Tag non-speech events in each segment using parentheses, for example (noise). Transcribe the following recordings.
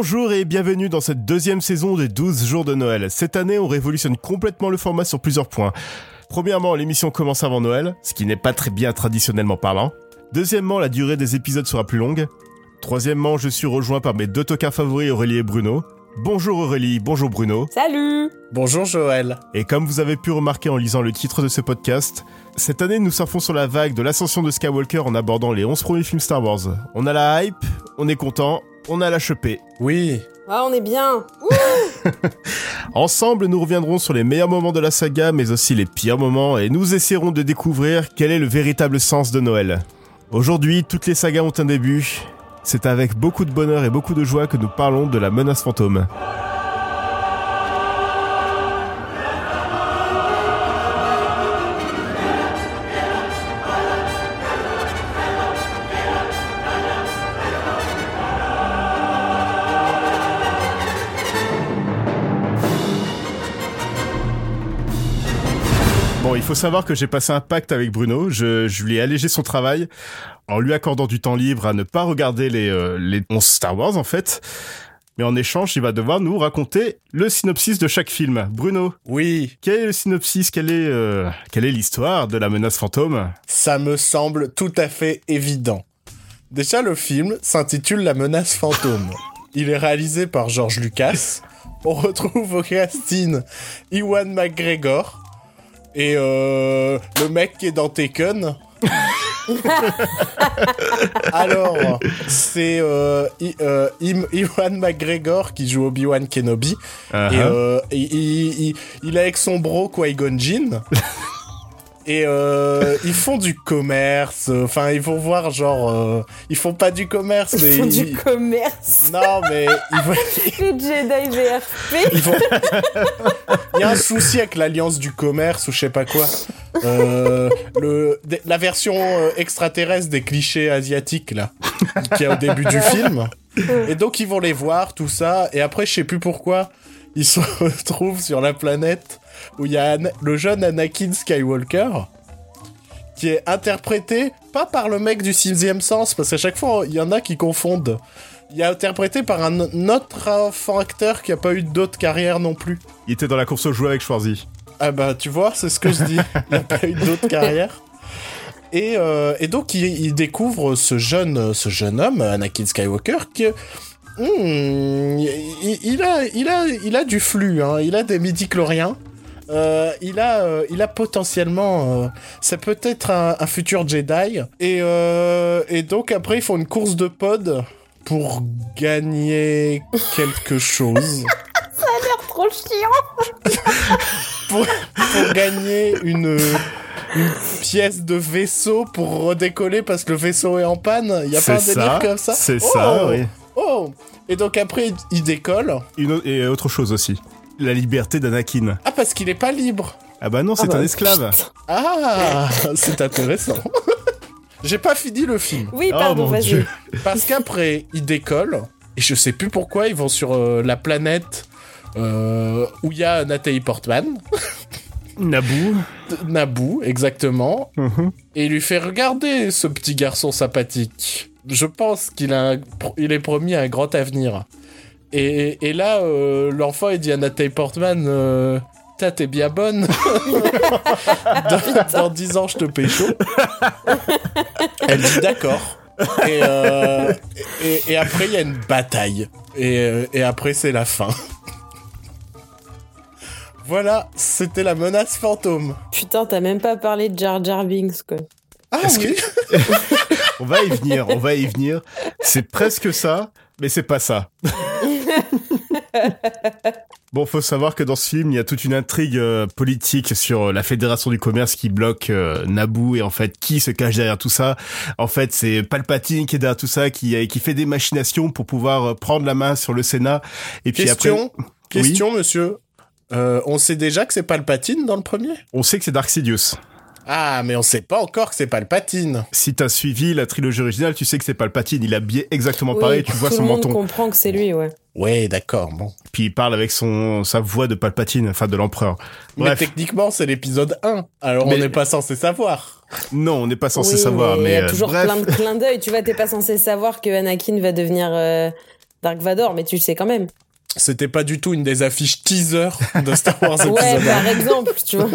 Bonjour et bienvenue dans cette deuxième saison des 12 jours de Noël. Cette année, on révolutionne complètement le format sur plusieurs points. Premièrement, l'émission commence avant Noël, ce qui n'est pas très bien traditionnellement parlant. Deuxièmement, la durée des épisodes sera plus longue. Troisièmement, je suis rejoint par mes deux tocards favoris Aurélie et Bruno. Bonjour Aurélie, bonjour Bruno. Salut Bonjour Joël. Et comme vous avez pu remarquer en lisant le titre de ce podcast, cette année nous surfons sur la vague de l'ascension de Skywalker en abordant les 11 premiers films Star Wars. On a la hype, on est content, on a la chepée. Oui. Ah, on est bien (laughs) Ensemble, nous reviendrons sur les meilleurs moments de la saga, mais aussi les pires moments, et nous essaierons de découvrir quel est le véritable sens de Noël. Aujourd'hui, toutes les sagas ont un début. C'est avec beaucoup de bonheur et beaucoup de joie que nous parlons de la menace fantôme. Faut savoir que j'ai passé un pacte avec Bruno. Je, je lui ai allégé son travail en lui accordant du temps libre à ne pas regarder les, euh, les 11 Star Wars, en fait. Mais en échange, il va devoir nous raconter le synopsis de chaque film. Bruno, Oui. quel est le synopsis? Quelle est, euh, quelle est l'histoire de la menace fantôme? Ça me semble tout à fait évident. Déjà, le film s'intitule La menace fantôme. (laughs) Il est réalisé par George Lucas. On retrouve au casting Iwan McGregor et euh, le mec qui est dans Taken. (laughs) Alors, c'est euh, euh, Iwan McGregor qui joue Obi-Wan Kenobi. Uh-huh. Et euh, il, il, il- il est avec son bro Qui-Gon Jinn. (laughs) Et euh, ils font du commerce. Enfin, ils vont voir genre, euh, ils font pas du commerce, mais Ils font ils- du commerce non, mais (laughs) ils vont- Les Jedi VRP ils vont- Il y a un souci avec l'alliance du commerce ou je sais pas quoi. Euh, le, la version extraterrestre des clichés asiatiques là, qui est au début du (laughs) film. Et donc ils vont les voir, tout ça. Et après, je sais plus pourquoi, ils se (laughs) retrouvent sur la planète où il y a le jeune Anakin Skywalker qui est interprété pas par le mec du sixième sens, parce qu'à chaque fois, il y en a qui confondent. Il est interprété par un autre enfant acteur qui a pas eu d'autre carrière non plus. Il était dans la course au jouet avec Schwarzy. Ah bah tu vois, c'est ce que je dis. Il n'a pas eu d'autre (laughs) carrière. Et, euh, et donc il, il découvre ce jeune, ce jeune homme, Anakin Skywalker, que hmm, il, il a, il a, il a du flux. Hein, il a des midi-chloriens. Euh, il a, euh, il a potentiellement, euh, c'est peut-être un, un futur Jedi. Et, euh, et donc après ils font une course de pod pour gagner quelque chose. (laughs) Trop chiant (laughs) pour, pour gagner une, une pièce de vaisseau pour redécoller parce que le vaisseau est en panne. Il y a pas un délire ça, comme ça? C'est Oh ça, oui. Oh Et donc après, il, décolle. Une et autre chose aussi. La liberté d'Anakin. Ah, parce qu'il est pas libre. Ah bah non, c'est Ah bah, un esclave. Ah (laughs) C'est intéressant. (laughs) J'ai pas fini le film. Oui, Oh pardon, vas-y. Parce qu'après, il décolle. Et je sais plus pourquoi, ils vont sur euh, la planète euh, où il y a Nathalie Portman. (laughs) Naboo. Naboo, exactement. Mhm. et il lui fait regarder ce petit garçon sympathique. Je pense qu'il a un- il est promis un grand avenir. Et, et là, euh, l'enfant il dit à Nathalie Portman euh, T'as, t'es bien bonne. (laughs) dans, dans 10 ans, je te pécho. Elle dit d'accord. Et, euh, et, et après, il y a une bataille. Et, et après, c'est la fin. Voilà, c'était la menace fantôme. Putain, t'as même pas parlé de Jar Jar Binks, quoi. Ah. (laughs) On va y venir, on va y venir. C'est presque ça, mais c'est pas ça. (laughs) Bon, faut savoir que dans ce film, il y a toute une intrigue euh, politique sur la Fédération du commerce qui bloque euh, Naboo et en fait, qui se cache derrière tout ça En fait, c'est Palpatine qui est derrière tout ça, qui, qui fait des machinations pour pouvoir euh, prendre la main sur le Sénat. Et puis Question, après, question, monsieur. Euh, on sait déjà que c'est Palpatine dans le premier? On sait que c'est Dark Sidious. Ah, mais on sait pas encore que c'est Palpatine. Si t'as suivi la trilogie originale, tu sais que c'est Palpatine. Il est habillé exactement Oui, pareil. Tu vois tout son le monde menton. comprend que c'est lui, ouais. Ouais, d'accord, bon. Puis il parle avec son sa voix de Palpatine, enfin de l'empereur. Mais techniquement, c'est l'épisode 1. Alors Mais- on n'est pas censé savoir. non, on n'est pas censé Oui, savoir, mais mais, il y a euh, toujours bref. plein de clins d'œil. Tu vois, t'es pas censé savoir que Anakin va devenir euh, Dark Vador, mais tu le sais quand même. C'était pas du tout une des affiches teaser de Star Wars (laughs) épisode Ouais, 1. par exemple, tu vois.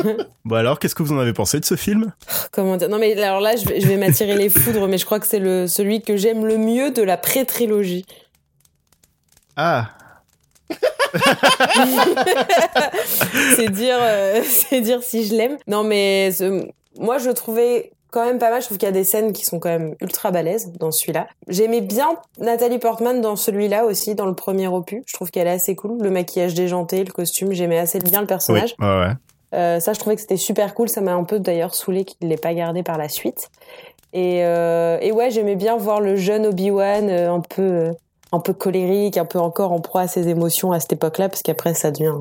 Bon alors, qu'est-ce que vous en avez pensé de ce film? Comment dire? Non, mais alors là, je vais, je vais m'attirer les foudres, mais je crois que c'est le celui que j'aime le mieux de la pré-trilogie. Ah, (laughs) c'est dire, euh, c'est dire si je l'aime. Non, mais ce- moi, je trouvais quand même pas mal. Je trouve qu'il y a des scènes qui sont quand même ultra balèzes dans celui-là. J'aimais bien Nathalie Portman dans celui-là aussi, dans le premier opus. Je trouve qu'elle est assez cool. Le maquillage déjanté, le costume, j'aimais assez bien le oui, personnage. ouais. Euh, ça, je trouvais que c'était super cool. Ça m'a un peu d'ailleurs saoulé qu'il ne l'ait pas gardé par la suite. Et, euh, et ouais, j'aimais bien voir le jeune Obi-Wan euh, un peu, un peu colérique, un peu encore en proie à ses émotions à cette époque-là, parce qu'après ça devient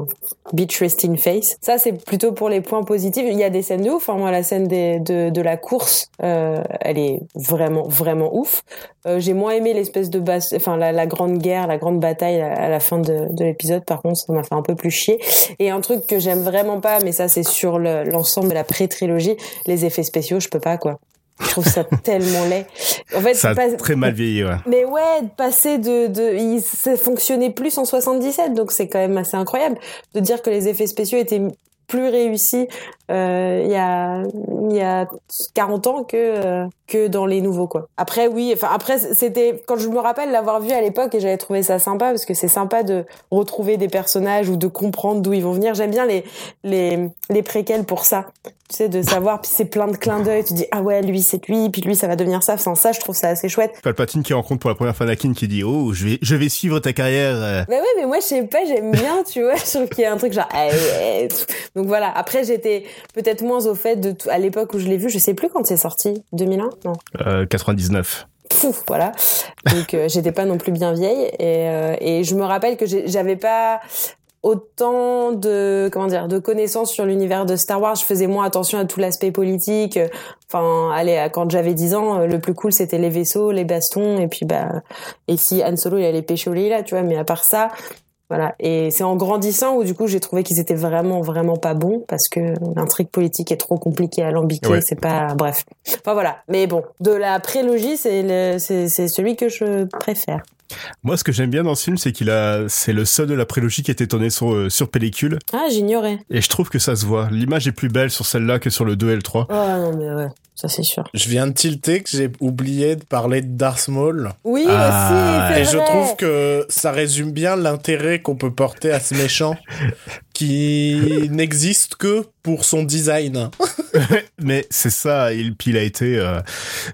bitch resting face. Ça, c'est plutôt pour les points positifs. Il y a des scènes de ouf. Hein. Moi, la scène de, de la course, euh, elle est vraiment, vraiment ouf. Euh, J'ai moins aimé l'espèce de basse, enfin la, la grande guerre, la grande bataille à, la fin de, de l'épisode. Par contre, ça m'a fait un peu plus chier. Et un truc que j'aime vraiment pas, mais ça c'est sur le- l'ensemble de la pré-trilogie, les effets spéciaux, je peux pas quoi. Je trouve ça (laughs) tellement laid. En fait, Ça a pas- très mal vieilli, ouais. mais ouais, de passer de, de, il, ça fonctionnait plus en 77, donc c'est quand même assez incroyable de dire que les effets spéciaux étaient plus réussis euh, il y a il y a 40 ans que euh, que dans les nouveaux quoi. Après oui, enfin après c'était quand je me rappelle l'avoir vu à l'époque et j'avais trouvé ça sympa parce que c'est sympa de retrouver des personnages ou de comprendre d'où ils vont venir. J'aime bien les les les préquels pour ça. Tu sais de savoir puis c'est plein de clins d'œil, tu dis ah ouais, lui c'est lui puis lui ça va devenir ça. Enfin ça je trouve ça assez chouette. Palpatine qui rencontre pour la première fois Anakin qui dit oh je vais je vais suivre ta carrière. Bah ouais, mais moi, je sais pas, j'aime bien, tu vois. Je trouve qu'il y a un truc genre, ah ouais. Donc voilà. Après, j'étais peut-être moins au fait de tout, à l'époque où je l'ai vu, je sais plus quand c'est sorti. 2001? Non. Euh, 99. Pouf, voilà. Donc euh, j'étais pas non plus bien vieille et, euh, et je me rappelle que j'avais pas autant de comment dire de connaissances sur l'univers de Star Wars. Je faisais moins attention à tout l'aspect politique. Enfin, allez, quand j'avais 10 ans, euh, le plus cool c'était les vaisseaux, les bastons et puis bah et si Han Solo il allait pêcher au là, tu vois. Mais à part ça. Voilà. Et c'est en grandissant où du coup j'ai trouvé qu'ils étaient vraiment vraiment pas bons parce que l'intrigue politique est trop compliquée, alambiquée, Ouais. c'est pas bref. Enfin voilà. Mais bon, de la prélogie, c'est le c'est c'est celui que je préfère. Moi, ce que j'aime bien dans ce film, c'est qu'il a, c'est le seul de la prélogie qui était tourné sur, euh, sur pellicule. Ah, j'ignorais. Et je trouve que ça se voit. L'image est plus belle sur celle-là que sur le 2 et le 3. Oh non mais ouais, ça c'est sûr. Je viens de tilter que j'ai oublié de parler de Darth Maul. Oui Ah, aussi, c'est Et je vrai. trouve que ça résume bien l'intérêt qu'on peut porter à ce méchant (laughs) qui n'existe que pour son design. (laughs) Mais c'est ça, il, il a été, euh,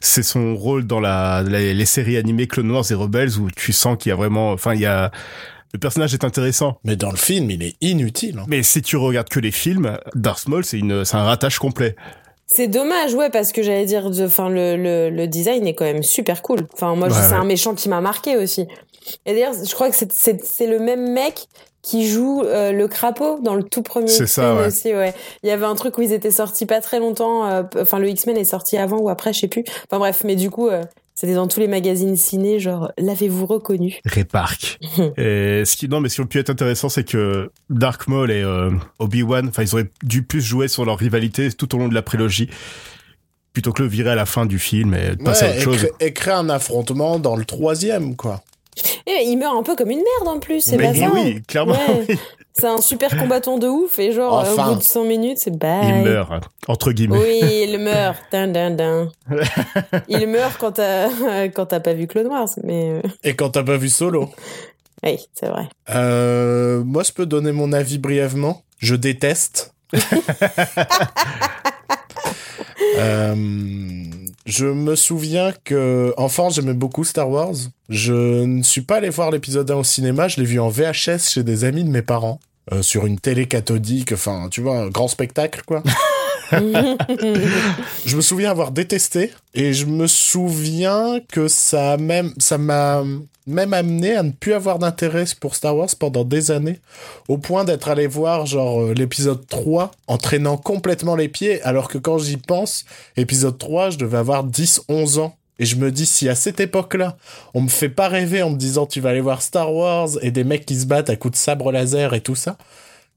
c'est son rôle dans la, la- les séries animées Clone Wars et Rebels où tu sens qu'il y a vraiment, enfin, il y a, le personnage est intéressant. Mais dans le film, il est inutile. hein. Mais si tu regardes que les films, Darth Maul, c'est une, c'est un ratage complet. C'est dommage, ouais, parce que j'allais dire, enfin le, le le design est quand même super cool. Enfin moi, Ouais, c'est ouais. un méchant qui m'a marqué aussi. Et d'ailleurs, je crois que c'est le même mec qui joue euh, le crapaud dans le tout premier C'est ça, ouais. aussi, ouais. Il y avait un truc où ils étaient sortis pas très longtemps. euh, Enfin, le X-Men est sorti avant ou après, je sais plus. Enfin bref, mais du coup, euh, c'était dans tous les magazines ciné, genre l'avez-vous reconnu? Ray Park. (laughs) et ce qui, non, mais ce qui aurait pu être intéressant, c'est que Dark Maul et euh, Obi-Wan, enfin, ils auraient dû plus jouer sur leur rivalité tout au long de la prélogie, plutôt que le virer à la fin du film et passer à autre et, chose. et créer un affrontement dans le troisième, quoi. Et il meurt un peu comme une merde en plus, c'est Mais pas ça oui, clairement. Ouais. (laughs) C'est un super combattant de ouf et genre euh, Enfin. au bout de 100 minutes, c'est bye. Il meurt, entre guillemets. Oui, il meurt. Dun, dun, dun. (laughs) il meurt quand t'as (laughs) quand t'as pas vu Clone Wars, mais euh, Et quand t'as pas vu Solo. oui, c'est vrai. Euh, moi, je peux donner mon avis brièvement. Je déteste. (laughs) Euh, je me souviens que enfant j'aimais beaucoup Star Wars. Je ne suis pas allé voir l'épisode 1 au cinéma, je l'ai vu en VHS chez des amis de mes parents euh, sur une télé cathodique, enfin tu vois un grand spectacle quoi. (laughs) Je me souviens avoir détesté et je me souviens que ça m'a même amené à ne plus avoir d'intérêt pour Star Wars pendant des années au point d'être allé voir genre euh, l'épisode 3 en traînant complètement les pieds alors que quand j'y pense épisode 3 je devais avoir 10 11 ans. Et je me dis si à cette époque-là on me fait pas rêver en me disant tu vas aller voir Star Wars et des mecs qui se battent à coups de sabre laser et tout ça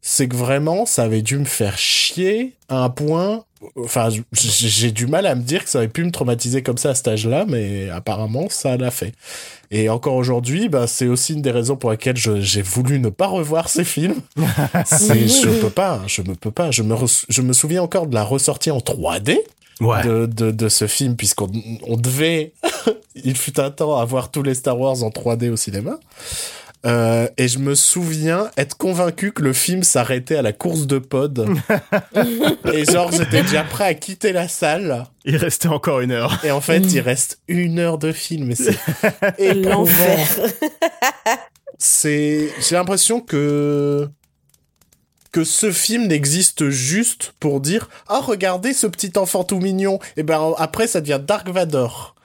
c'est que vraiment, ça avait dû me faire chier à un point enfin, j'ai du mal à me dire que ça aurait pu me traumatiser comme ça à cet âge-là, mais apparemment, ça l'a fait. Et encore aujourd'hui, bah, c'est aussi une des raisons pour lesquelles j'ai voulu ne pas revoir ces films. (laughs) je peux pas, je me peux pas. Je me, je me souviens encore de la ressortie en 3D. De, de, de, ce film, puisqu'on on devait, (laughs) il fut un temps, avoir tous les Star Wars en 3D au cinéma. Euh, et je me souviens être convaincu que le film s'arrêtait à la course de pod. (laughs) et genre, j'étais déjà prêt à quitter la salle. Il restait encore une heure. Et en fait, il reste une heure de film. Et (laughs) l'enfer. (laughs) c'est, j'ai l'impression que que ce film n'existe juste pour dire ah regardez ce petit enfant tout mignon et ben après ça devient Dark Vador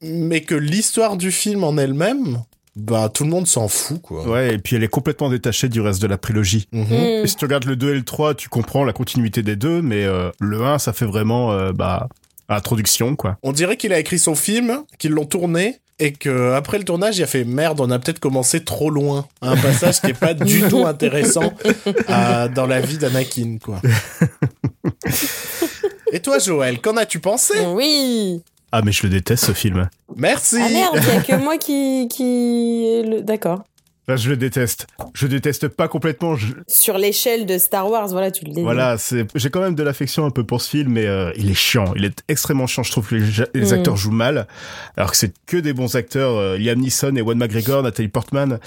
mais que l'histoire du film en elle-même bah tout le monde s'en fout quoi. Ouais, et puis elle est complètement détachée du reste de la prélogie. Mhm. Mm. Et si tu regardes le 2 et le 3, tu comprends la continuité des deux, mais euh, le 1 ça fait vraiment euh, bah introduction quoi. On dirait qu'il a écrit son film, qu'ils l'ont tourné et que après le tournage, il a fait merde, on a peut-être commencé trop loin, un (laughs) passage qui est pas du tout intéressant euh, dans la vie d'Anakin quoi. (laughs) et toi Joël, qu'en as-tu pensé? Oui. Ah, mais je le déteste ce film. Merci. Ah merde, il (laughs) y a que moi qui. qui... D'accord. je le déteste. Je déteste pas complètement. Sur l'échelle de Star Wars, voilà, tu le dis. Voilà, c'est. J'ai quand même de l'affection un peu pour ce film, mais euh, il est chiant. Il est extrêmement chiant. Je trouve que les, mm. acteurs jouent mal, alors que c'est que des bons acteurs. Euh, Liam Neeson et Ewan McGregor, Natalie Portman,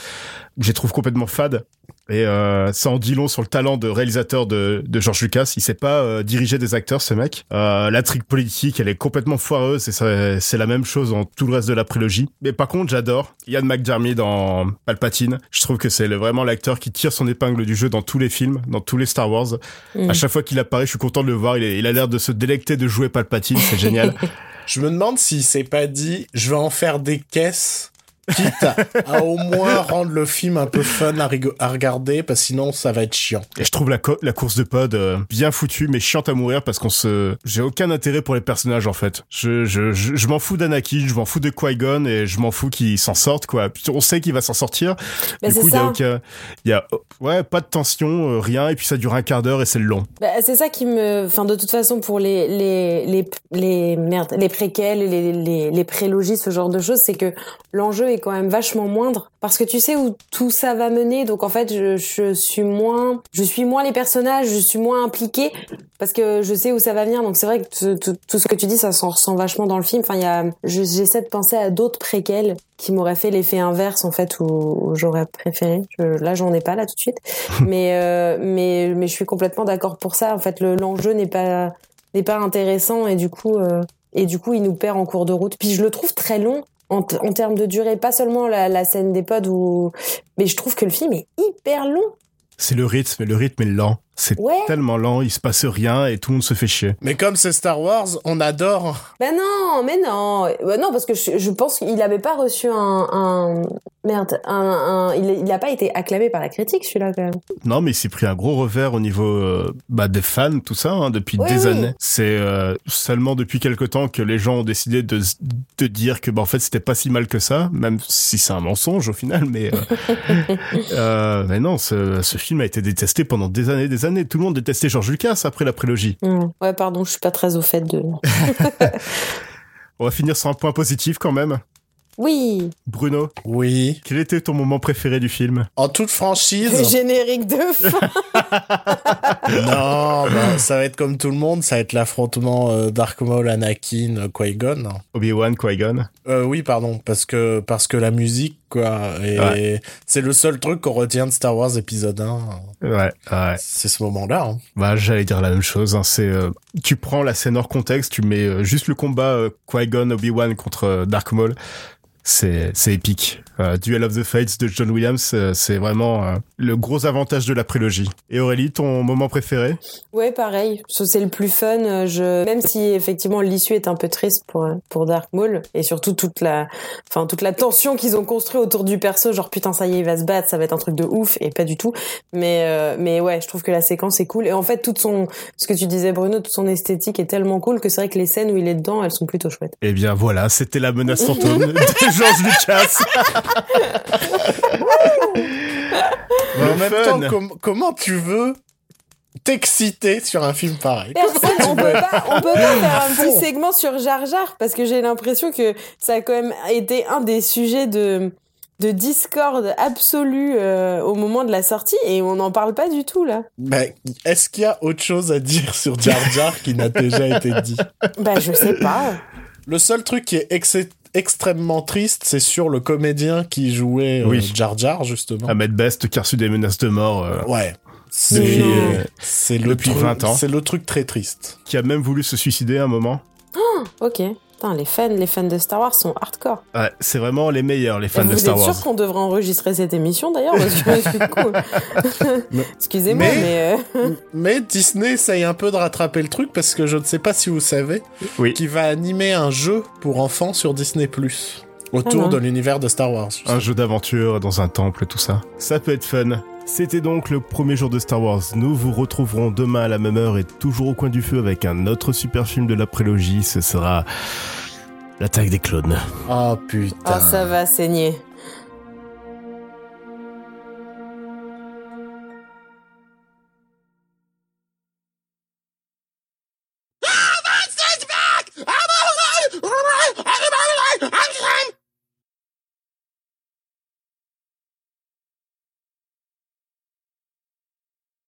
je les trouve complètement fades. Et euh, ça en dit long sur le talent de réalisateur de, de George Lucas. Il sait pas euh, diriger des acteurs, ce mec. Euh, la trique politique, elle est complètement foireuse et c'est la même chose en tout le reste de la prélogie. Mais par contre, j'adore Ian McDermott dans Palpatine. Je trouve que c'est vraiment l'acteur qui tire son épingle du jeu dans tous les films, dans tous les Star Wars. Mm. À chaque fois qu'il apparaît, je suis content de le voir. Il, il a l'air de se délecter de jouer Palpatine. C'est génial. (laughs) je me demande s'il s'est pas dit, je vais en faire des caisses quitte à, au moins rendre le film un peu fun à, à, regarder, parce que sinon ça va être chiant. Et je trouve la, la course de pod euh, bien foutue, mais chiante à mourir parce qu'on se, j'ai aucun intérêt pour les personnages en fait. Je, je, je, m'en fous d'Anakin, je m'en fous de Qui-Gon et je m'en fous qu'il s'en sorte quoi. On sait qu'il va s'en sortir. du coup, il y a aucun, il y a, ouais, pas de tension, euh, rien, et puis ça dure un quart d'heure et c'est long. Bah, c'est ça qui me, enfin, de toute façon, pour les, les, les, les, merde, les préquels, les, les, les prélogies, ce genre de choses, c'est que l'enjeu est quand même vachement moindre parce que tu sais où tout ça va mener. Donc en fait, je, je suis moins, je suis moins les personnages, je suis moins impliquée parce que je sais où ça va venir. Donc c'est vrai que tout, ce que tu dis, ça s'en ressent vachement dans le film. Enfin, il y a, j'essaie de penser à d'autres préquels qui m'auraient fait l'effet inverse en fait où, j'aurais préféré. là, j'en ai pas là tout de suite, (laughs) mais euh, mais mais je suis complètement d'accord pour ça. En fait, l'enjeu n'est pas n'est pas intéressant et du coup euh, et du coup il nous perd en cours de route. Puis je le trouve très long en, termes de durée, pas seulement la, scène des pods, mais je trouve que le film est hyper long. C'est le rythme, le rythme est lent. C'est tellement lent, il se passe rien et tout le monde se fait chier. Mais comme c'est Star Wars, on adore. Ben non, mais non, ben non parce que je, pense qu'il avait pas reçu un, un... merde, un, un... il n'a pas été acclamé par la critique celui-là quand même. Non, mais il s'est pris un gros revers au niveau euh, bah, des fans, tout ça, hein, depuis des années. C'est euh, seulement depuis quelque temps que les gens ont décidé de, de dire que bah en fait c'était pas si mal que ça, même si c'est un mensonge au final, mais euh, (laughs) euh mais non, ce, ce film a été détesté pendant des années, des années tout le monde détestait George Lucas après la prélogie. Hmm. Ouais, pardon, je suis pas très au fait de. (laughs) (laughs) On va finir sur un point positif quand même. Oui. Bruno. Oui. Quel était ton moment préféré du film? En toute franchise. Le générique de fin. (laughs) non, bah, ça va être comme tout le monde, ça va être l'affrontement euh, Dark Maul, Anakin, euh, Qui-Gon. Obi-Wan, Qui-Gon. Euh, oui, pardon, parce que parce que la musique quoi et c'est le seul truc qu'on retient de Star Wars épisode 1. Ouais, ouais. C'est ce moment-là. Hein. Bah, j'allais dire la même chose. Hein. C'est tu prends la scène hors contexte, tu mets juste le combat Qui-Gon Obi-Wan contre Dark Maul c'est c'est épique. Euh, Duel of the Fates de John Williams, euh, c'est vraiment euh, le gros avantage de la prélogie. Et Aurélie, ton moment préféré? Ouais, pareil. C'est le plus fun. Je même si effectivement l'issue est un peu triste pour pour Dark Maul et surtout toute la enfin toute la tension qu'ils ont construit autour du perso, genre putain ça y est il va se battre, ça va être un truc de ouf et pas du tout. Mais mais ouais, je trouve que la séquence est cool et en fait toute son ce que tu disais Bruno, toute son esthétique est tellement cool que c'est vrai que les scènes où il est dedans, elles sont plutôt chouettes. Eh bien voilà, c'était la menace fantôme (laughs) En même temps, comment tu veux t'exciter sur un film pareil on peut pas, faire un petit segment sur Jar Jar parce que j'ai l'impression que ça a quand même été un des sujets de de discorde absolue euh, au moment de la sortie et on n'en parle pas du tout là. Bah, est-ce qu'il y a autre chose à dire sur Jar Jar qui n'a déjà été dit Bah je sais pas. Le seul truc qui est extrêmement triste, c'est sur le comédien qui jouait euh, Oui. Jar Jar justement. Ahmed Best qui a reçu des menaces de mort, euh, Ouais. C'est Depuis, euh, c'est le depuis truc- 20 ans. C'est le truc très triste. qui a même voulu se suicider à un moment. Ok. Putain, les fans, les fans de Star Wars sont hardcore. Ouais, c'est vraiment les meilleurs, les fans vous de Star êtes Wars. sûr qu'on devrait enregistrer cette émission d'ailleurs parce que c'est (laughs) cool. (laughs) Excusez-moi, mais- mais, euh, Mais Disney essaye un peu de rattraper le truc parce que je ne sais pas si vous savez Oui. qu'il va animer un jeu pour enfants sur Disney autour Ah de l'univers de Star Wars. Un jeu d'aventure dans un temple, tout ça. Ça peut être fun. C'était donc le premier jour de Star Wars. Nous vous retrouverons demain à la même heure et toujours au coin du feu avec un autre super film de la prélogie. Ce sera l'attaque des clones. Oh putain. oh, ça va saigner.